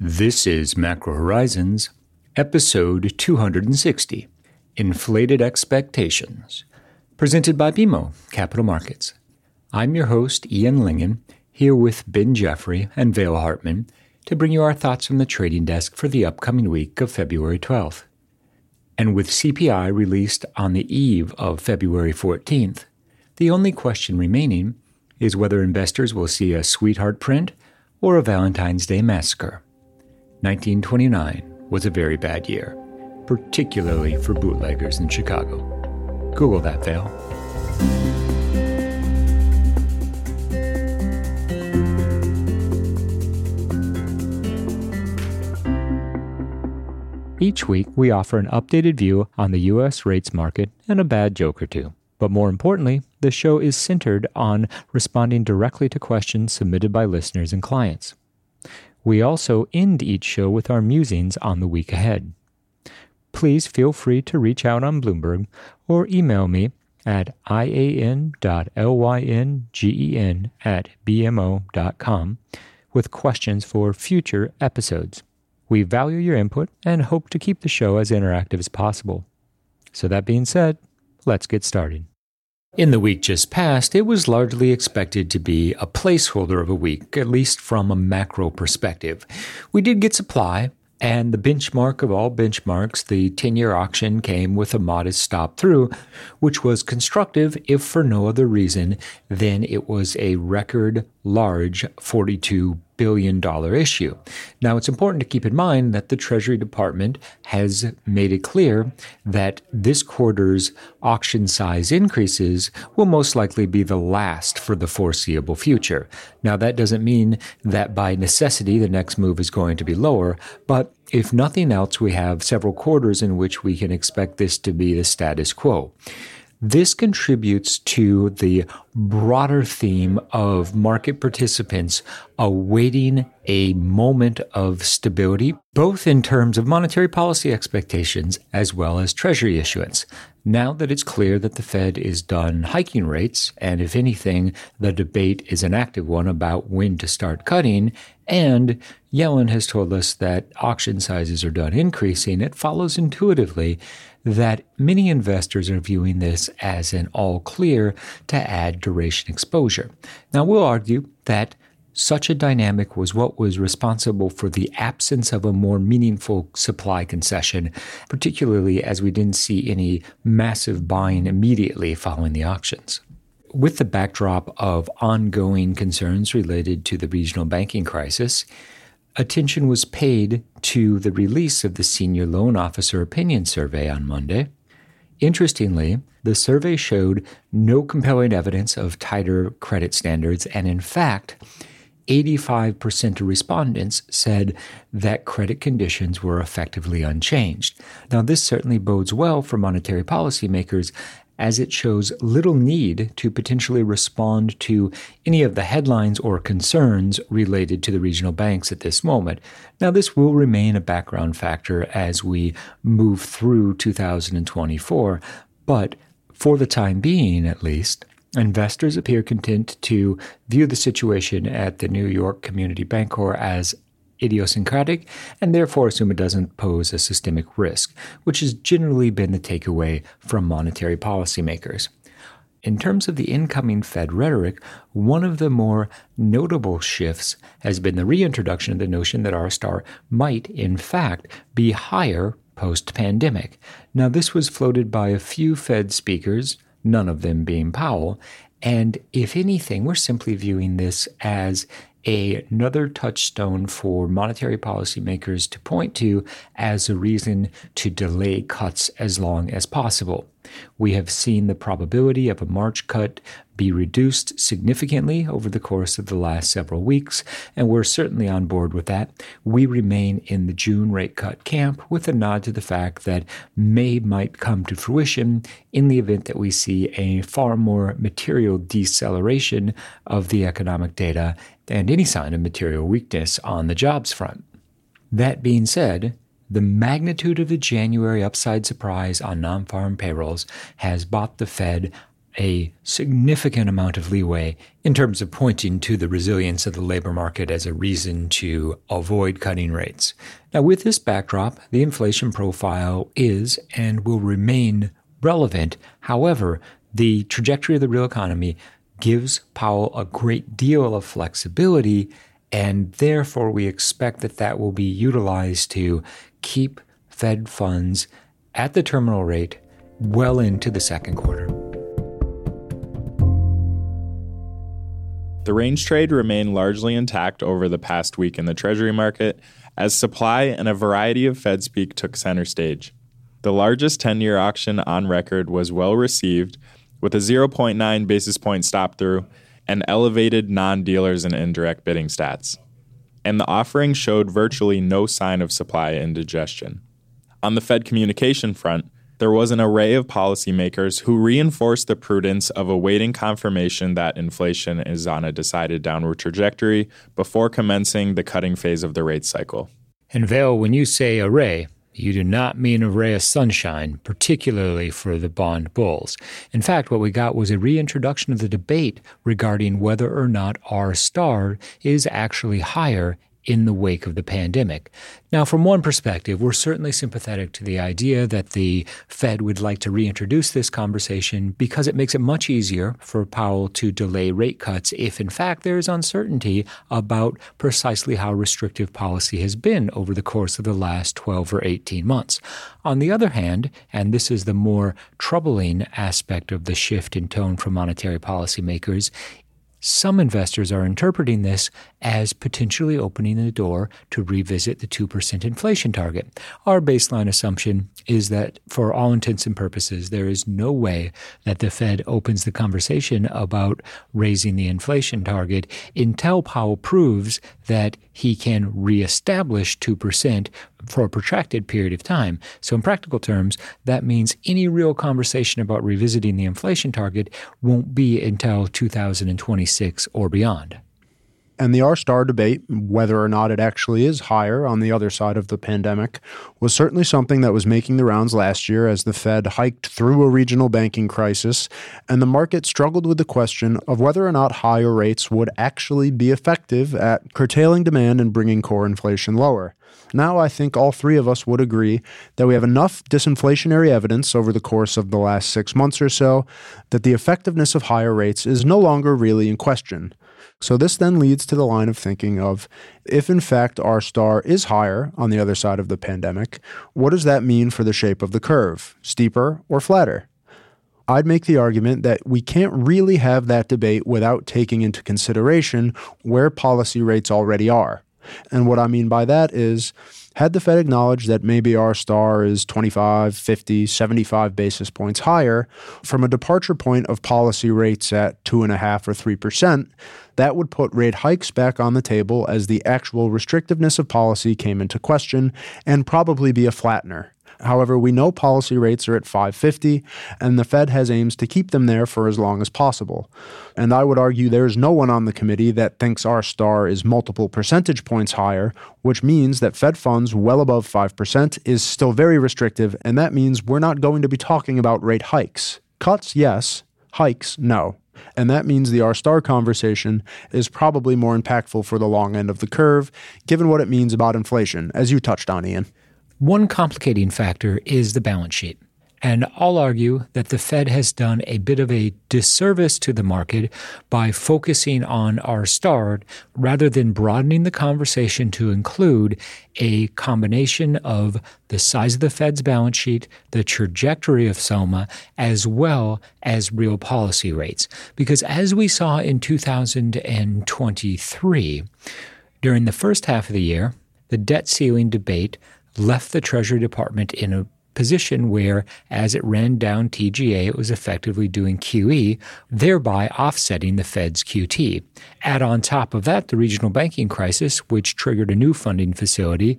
This is Macro Horizons, episode 260 Inflated Expectations, presented by BMO Capital Markets. I'm your host, Ian Lyngen, here with Ben Jeffery and Vail Hartman to bring you our thoughts from the trading desk for the upcoming week of February 12th. And with CPI released on the eve of February 14th, the only question remaining is whether investors will see a sweetheart print or a Valentine's Day massacre. 1929 was a very bad year, particularly for bootleggers in Chicago. Google that, Vail. Each week, we offer an updated view on the U.S. rates market and a bad joke or two. But more importantly, the show is centered on responding directly to questions submitted by listeners and clients. We also end each show with our musings on the week ahead. Please feel free to reach out on Bloomberg or email me at ian.lyngen at bmo.com with questions for future episodes. We value your input and hope to keep the show as interactive as possible. So, that being said, let's get started. In the week just past, it was largely expected to be a placeholder of a week, at least from a macro perspective. We did get supply, and the benchmark of all benchmarks, the 10 year auction came with a modest stop through, which was constructive if for no other reason than it was a record large 42 billion dollar issue. Now it's important to keep in mind that the Treasury Department has made it clear that this quarter's auction size increases will most likely be the last for the foreseeable future. Now that doesn't mean that by necessity the next move is going to be lower, but if nothing else, we have several quarters in which we can expect this to be the status quo. This contributes to the broader theme of market participants awaiting a moment of stability, both in terms of monetary policy expectations as well as Treasury issuance. Now that it's clear that the Fed is done hiking rates, and if anything, the debate is an active one about when to start cutting, and Yellen has told us that auction sizes are done increasing, it follows intuitively that many investors are viewing this as an all clear to add duration exposure. Now, we'll argue that such a dynamic was what was responsible for the absence of a more meaningful supply concession, particularly as we didn't see any massive buying immediately following the auctions. With the backdrop of ongoing concerns related to the regional banking crisis, attention was paid to the release of the Senior Loan Officer Opinion Survey on Monday. Interestingly, the survey showed no compelling evidence of tighter credit standards, and in fact, 85% of respondents said that credit conditions were effectively unchanged. Now, this certainly bodes well for monetary policymakers as it shows little need to potentially respond to any of the headlines or concerns related to the regional banks at this moment. Now, this will remain a background factor as we move through 2024, but for the time being, at least, investors appear content to view the situation at the New York Community Bank Bancorp as idiosyncratic and therefore assume it doesn't pose a systemic risk, which has generally been the takeaway from monetary policymakers. In terms of the incoming Fed rhetoric, one of the more notable shifts has been the reintroduction of the notion that R star might, in fact, be higher post pandemic. Now, this was floated by a few Fed speakers, none of them being Powell, and if anything, we're simply viewing this as a, another touchstone for monetary policymakers to point to as a reason to delay cuts as long as possible. We have seen the probability of a March cut be reduced significantly over the course of the last several weeks, and we're certainly on board with that. We remain in the June rate cut camp with a nod to the fact that May might come to fruition in the event that we see a far more material deceleration of the economic data and any sign of material weakness on the jobs front. That being said, the magnitude of the January upside surprise on non farm payrolls has bought the Fed a significant amount of leeway in terms of pointing to the resilience of the labor market as a reason to avoid cutting rates. Now, with this backdrop, the inflation profile is and will remain relevant. However, the trajectory of the real economy gives Powell a great deal of flexibility, and therefore we expect that that will be utilized to keep Fed funds at the terminal rate well into the second quarter. The range trade remained largely intact over the past week in the Treasury market as supply and a variety of Fed speak took center stage. The largest 10 year auction on record was well received, with a 0.9 basis point stop through and elevated non dealers and indirect bidding stats. And the offering showed virtually no sign of supply indigestion. On the Fed communication front, there was an array of policymakers who reinforced the prudence of awaiting confirmation that inflation is on a decided downward trajectory before commencing the cutting phase of the rate cycle. And Vail, when you say array, you do not mean a ray of sunshine, particularly for the bond bulls. In fact, what we got was a reintroduction of the debate regarding whether or not R star is actually higher in the wake of the pandemic. Now, from one perspective, we're certainly sympathetic to the idea that the Fed would like to reintroduce this conversation because it makes it much easier for Powell to delay rate cuts if, in fact, there is uncertainty about precisely how restrictive policy has been over the course of the last 12 or 18 months. On the other hand, and this is the more troubling aspect of the shift in tone from monetary policymakers, some investors are interpreting this as potentially opening the door to revisit the 2% inflation target. Our baseline assumption is that, for all intents and purposes, there is no way that the Fed opens the conversation about raising the inflation target until Powell proves that he can reestablish 2% for a protracted period of time. So, in practical terms, that means any real conversation about revisiting the inflation target won't be until 2026 or beyond. And the R star debate, whether or not it actually is higher on the other side of the pandemic, was certainly something that was making the rounds last year as the Fed hiked through a regional banking crisis, and the market struggled with the question of whether or not higher rates would actually be effective at curtailing demand and bringing core inflation lower. Now, I think all three of us would agree that we have enough disinflationary evidence over the course of the last six months or so that the effectiveness of higher rates is no longer really in question. So this then leads to the line of thinking of if in fact R star is higher on the other side of the pandemic, what does that mean for the shape of the curve, steeper or flatter? I'd make the argument that we can't really have that debate without taking into consideration where policy rates already are. And what I mean by that is had the Fed acknowledged that maybe R star is 25, 50, 75 basis points higher from a departure point of policy rates at 2.5 or 3%, that would put rate hikes back on the table as the actual restrictiveness of policy came into question and probably be a flattener. However, we know policy rates are at 550, and the Fed has aims to keep them there for as long as possible. And I would argue there is no one on the committee that thinks R star is multiple percentage points higher, which means that Fed funds well above 5% is still very restrictive, and that means we're not going to be talking about rate hikes. Cuts, yes. Hikes, no. And that means the R star conversation is probably more impactful for the long end of the curve, given what it means about inflation, as you touched on, Ian. One complicating factor is the balance sheet. And I'll argue that the Fed has done a bit of a disservice to the market by focusing on R star rather than broadening the conversation to include a combination of the size of the Fed's balance sheet, the trajectory of SOMA, as well as real policy rates. Because as we saw in 2023, during the first half of the year, the debt ceiling debate left the Treasury Department in a position where, as it ran down TGA, it was effectively doing QE, thereby offsetting the Fed's QT. Add on top of that the regional banking crisis, which triggered a new funding facility,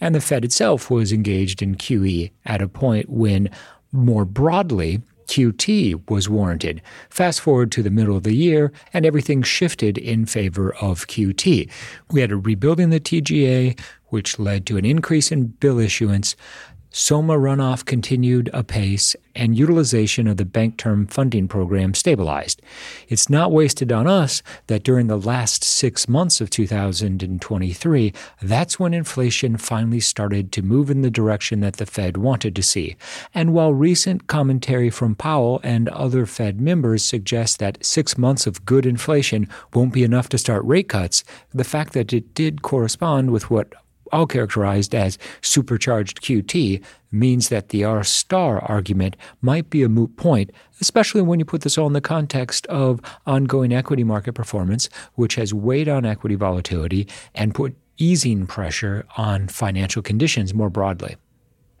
and the Fed itself was engaged in QE at a point when, more broadly, QT was warranted. Fast forward to the middle of the year, and everything shifted in favor of QT. We had a rebuilding the TGA, which led to an increase in bill issuance SOMA runoff continued apace and utilization of the Bank Term Funding Program stabilized. It's not wasted on us that during the last six months of 2023, that's when inflation finally started to move in the direction that the Fed wanted to see. And while recent commentary from Powell and other Fed members suggests that six months of good inflation won't be enough to start rate cuts, the fact that it did correspond with what all characterized as supercharged QT, means that the R star argument might be a moot point, especially when you put this all in the context of ongoing equity market performance, which has weighed on equity volatility and put easing pressure on financial conditions more broadly.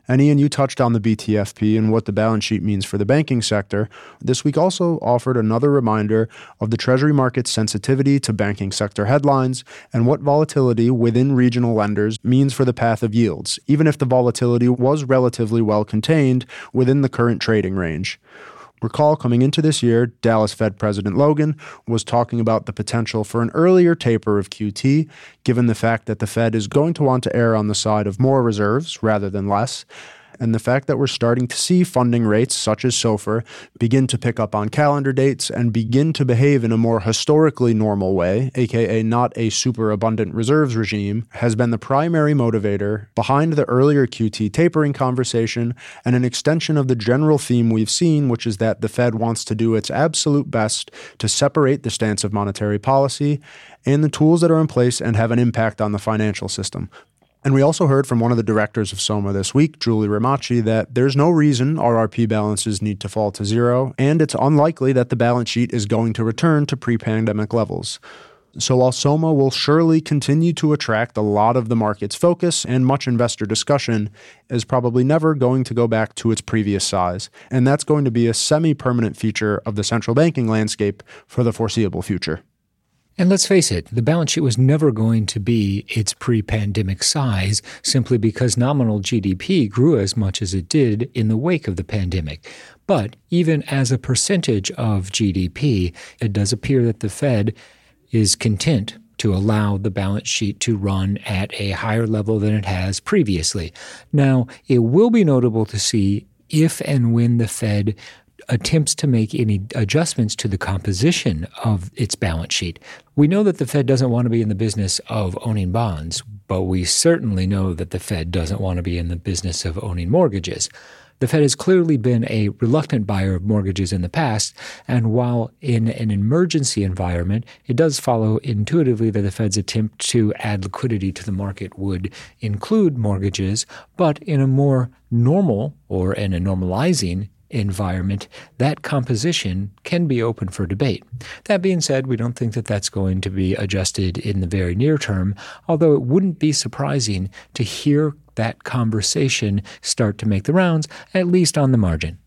And Ian, you touched on the BTFP and what the balance sheet means for the banking sector. This week also offered another reminder of the Treasury market's sensitivity to banking sector headlines and what volatility within regional lenders means for the path of yields, even if the volatility was relatively well contained within the current trading range. Recall coming into this year, Dallas Fed President Logan was talking about the potential for an earlier taper of QT, given the fact that the Fed is going to want to err on the side of more reserves rather than less, and the fact that we're starting to see funding rates such as SOFR begin to pick up on calendar dates and begin to behave in a more historically normal way, aka not a super abundant reserves regime, has been the primary motivator behind the earlier QT tapering conversation and an extension of the general theme we've seen, which is that the Fed wants to do its absolute best to separate the stance of monetary policy and the tools that are in place and have an impact on the financial system. And we also heard from one of the directors of SOMA this week, Julie Remache, that there's no reason RRP balances need to fall to zero, and it's unlikely that the balance sheet is going to return to pre pandemic levels. So while SOMA will surely continue to attract a lot of the market's focus and much investor discussion, is probably never going to go back to its previous size. And that's going to be a semi permanent feature of the central banking landscape for the foreseeable future. And let's face it, the balance sheet was never going to be its pre pandemic size simply because nominal GDP grew as much as it did in the wake of the pandemic. But even as a percentage of GDP, it does appear that the Fed is content to allow the balance sheet to run at a higher level than it has previously. Now, it will be notable to see if and when the Fed attempts to make any adjustments to the composition of its balance sheet. We know that the Fed doesn't want to be in the business of owning bonds, but we certainly know that the Fed doesn't want to be in the business of owning mortgages. The Fed has clearly been a reluctant buyer of mortgages in the past, and while in an emergency environment, it does follow intuitively that the Fed's attempt to add liquidity to the market would include mortgages, but in a more normal or in a normalizing environment, that composition can be open for debate. That being said, we don't think that that's going to be adjusted in the very near term, although it wouldn't be surprising to hear that conversation start to make the rounds, at least on the margin.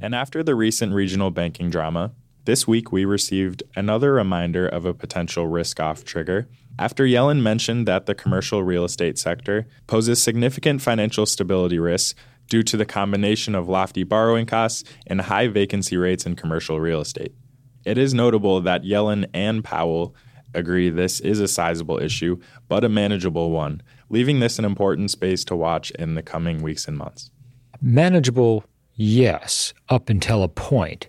And after the recent regional banking drama, this week we received another reminder of a potential risk off trigger. After Yellen mentioned that the commercial real estate sector poses significant financial stability risks due to the combination of lofty borrowing costs and high vacancy rates in commercial real estate. It is notable that Yellen and Powell agree this is a sizable issue, but a manageable one, leaving this an important space to watch in the coming weeks and months. Manageable, yes, up until a point.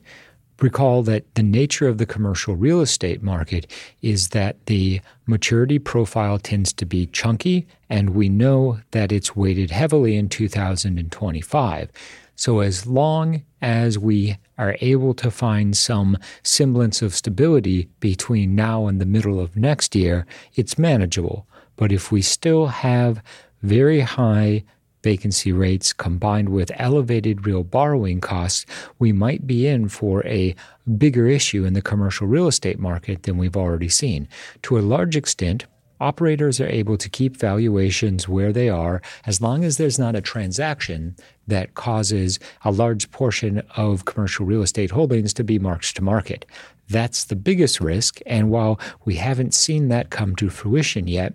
Recall that the nature of the commercial real estate market is that the maturity profile tends to be chunky, and we know that it's weighted heavily in 2025. So, as long as we are able to find some semblance of stability between now and the middle of next year, it's manageable. But if we still have very high vacancy rates combined with elevated real borrowing costs, we might be in for a bigger issue in the commercial real estate market than we've already seen. To a large extent, operators are able to keep valuations where they are as long as there's not a transaction that causes a large portion of commercial real estate holdings to be marked to market. That's the biggest risk. And while we haven't seen that come to fruition yet,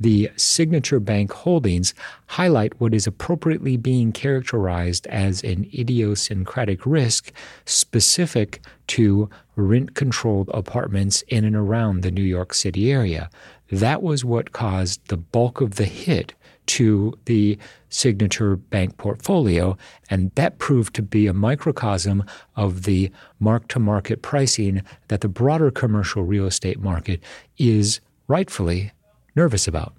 the signature bank holdings highlight what is appropriately being characterized as an idiosyncratic risk specific to rent controlled apartments in and around the New York City area. That was what caused the bulk of the hit to the signature bank portfolio. And that proved to be a microcosm of the mark to market pricing that the broader commercial real estate market is rightfully nervous about.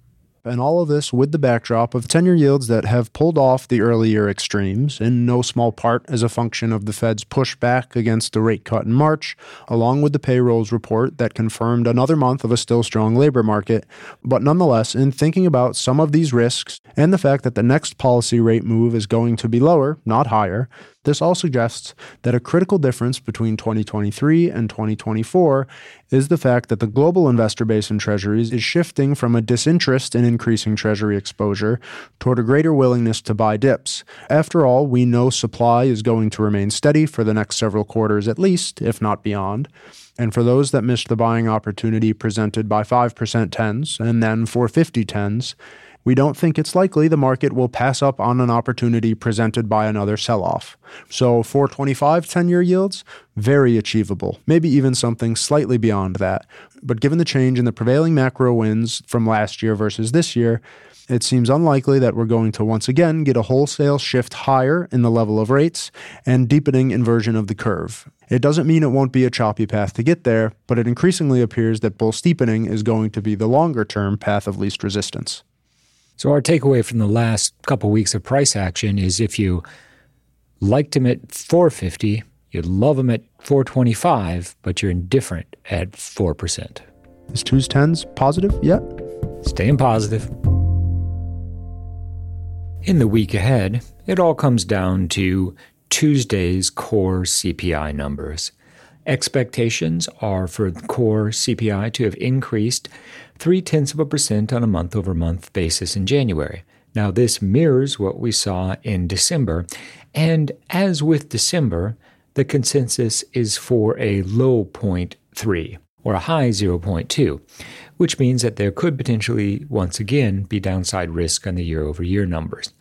And all of this with the backdrop of 10 year yields that have pulled off the earlier extremes, in no small part as a function of the Fed's pushback against the rate cut in March, along with the payrolls report that confirmed another month of a still strong labor market. But nonetheless, in thinking about some of these risks and the fact that the next policy rate move is going to be lower, not higher, this all suggests that a critical difference between 2023 and 2024 is the fact that the global investor base in treasuries is shifting from a disinterest in increasing treasury exposure toward a greater willingness to buy dips. After all, we know supply is going to remain steady for the next several quarters at least, if not beyond. And for those that missed the buying opportunity presented by 5% 10s and then 450 10s, we don't think it's likely the market will pass up on an opportunity presented by another sell off. So 425 10 year yields, very achievable, maybe even something slightly beyond that. But given the change in the prevailing macro winds from last year versus this year, it seems unlikely that we're going to once again get a wholesale shift higher in the level of rates and deepening inversion of the curve. It doesn't mean it won't be a choppy path to get there, but it increasingly appears that bull steepening is going to be the longer term path of least resistance. So, our takeaway from the last couple weeks of price action is if you liked them at 450, you'd love them at 425, but you're indifferent at 4%. Is twos tens positive yet? Staying positive. In the week ahead, it all comes down to Tuesday's core CPI numbers. Expectations are for core CPI to have increased three tenths of a percent on a month over month basis in January. Now, this mirrors what we saw in December, and as with December, the consensus is for a low point three or a high 0.2, which means that there could potentially once again be downside risk on the year over year numbers.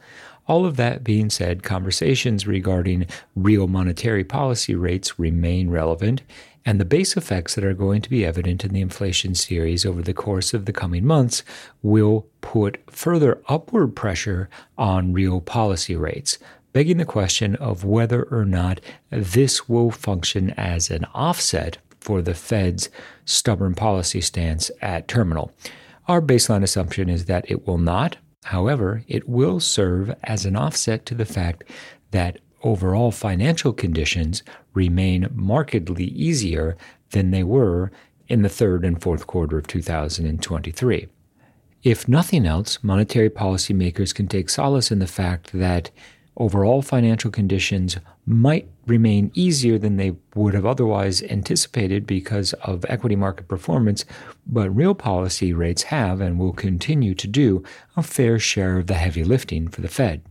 All of that being said, conversations regarding real monetary policy rates remain relevant, and the base effects that are going to be evident in the inflation series over the course of the coming months will put further upward pressure on real policy rates, begging the question of whether or not this will function as an offset for the Fed's stubborn policy stance at terminal. Our baseline assumption is that it will not, However, it will serve as an offset to the fact that overall financial conditions remain markedly easier than they were in the third and fourth quarter of 2023. If nothing else, monetary policymakers can take solace in the fact that overall financial conditions might remain easier than they would have otherwise anticipated because of equity market performance, but real policy rates have and will continue to do a fair share of the heavy lifting for the Fed.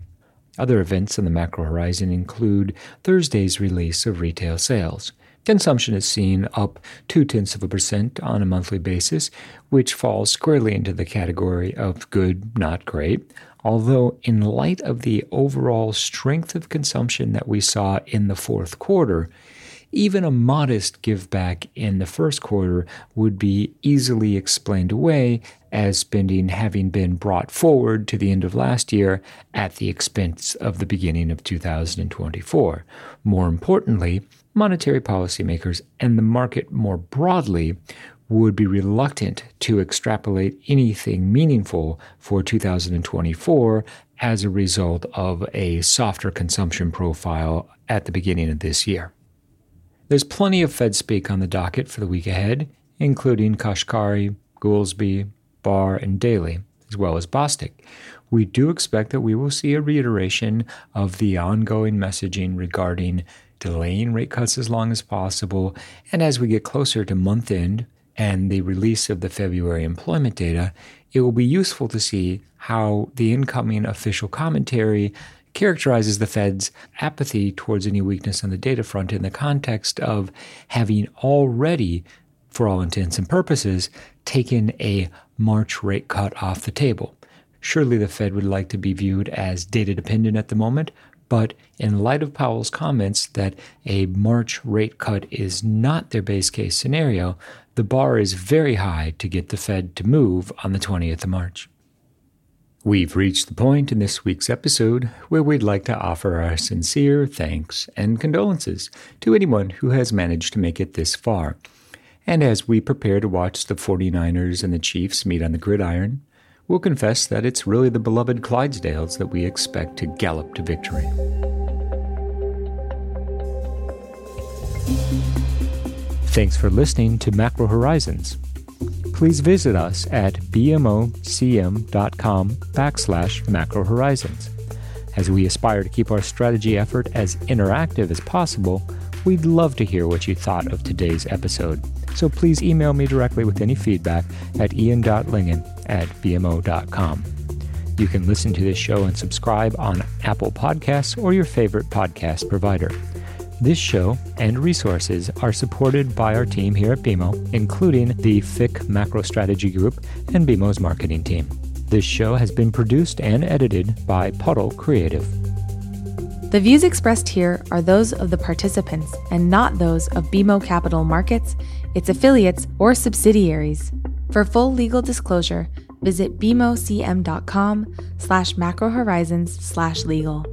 Other events on the macro horizon include Thursday's release of retail sales. Consumption is seen up two tenths of a percent on a monthly basis, which falls squarely into the category of good, not great. Although, in light of the overall strength of consumption that we saw in the fourth quarter, even a modest give back in the first quarter would be easily explained away as spending having been brought forward to the end of last year at the expense of the beginning of 2024. More importantly, monetary policymakers and the market more broadly would be reluctant to extrapolate anything meaningful for 2024 as a result of a softer consumption profile at the beginning of this year. There's plenty of Fed speak on the docket for the week ahead, including Kashkari, Goolsby, Barr, and Daly, as well as Bostic. We do expect that we will see a reiteration of the ongoing messaging regarding delaying rate cuts as long as possible, and as we get closer to month end, and the release of the February employment data, it will be useful to see how the incoming official commentary characterizes the Fed's apathy towards any weakness on the data front in the context of having already, for all intents and purposes, taken a March rate cut off the table. Surely the Fed would like to be viewed as data dependent at the moment, but in light of Powell's comments that a March rate cut is not their base case scenario, the bar is very high to get the Fed to move on the 20th of March. We've reached the point in this week's episode where we'd like to offer our sincere thanks and condolences to anyone who has managed to make it this far. And as we prepare to watch the 49ers and the Chiefs meet on the gridiron, we'll confess that it's really the beloved Clydesdales that we expect to gallop to victory. Thanks for listening to Macro Horizons. Please visit us at bmocm.com backslash macro horizons. As we aspire to keep our strategy effort as interactive as possible, we'd love to hear what you thought of today's episode. So please email me directly with any feedback at ian.lyngen at bmo.com. You can listen to this show and subscribe on Apple Podcasts or your favorite podcast provider. This show and resources are supported by our team here at BMO, including the FIC Macro Strategy Group and BMO's marketing team. This show has been produced and edited by Puddle Creative. The views expressed here are those of the participants and not those of BMO Capital Markets, its affiliates, or subsidiaries. For full legal disclosure, visit bmocm.com slash macrohorizons slash legal.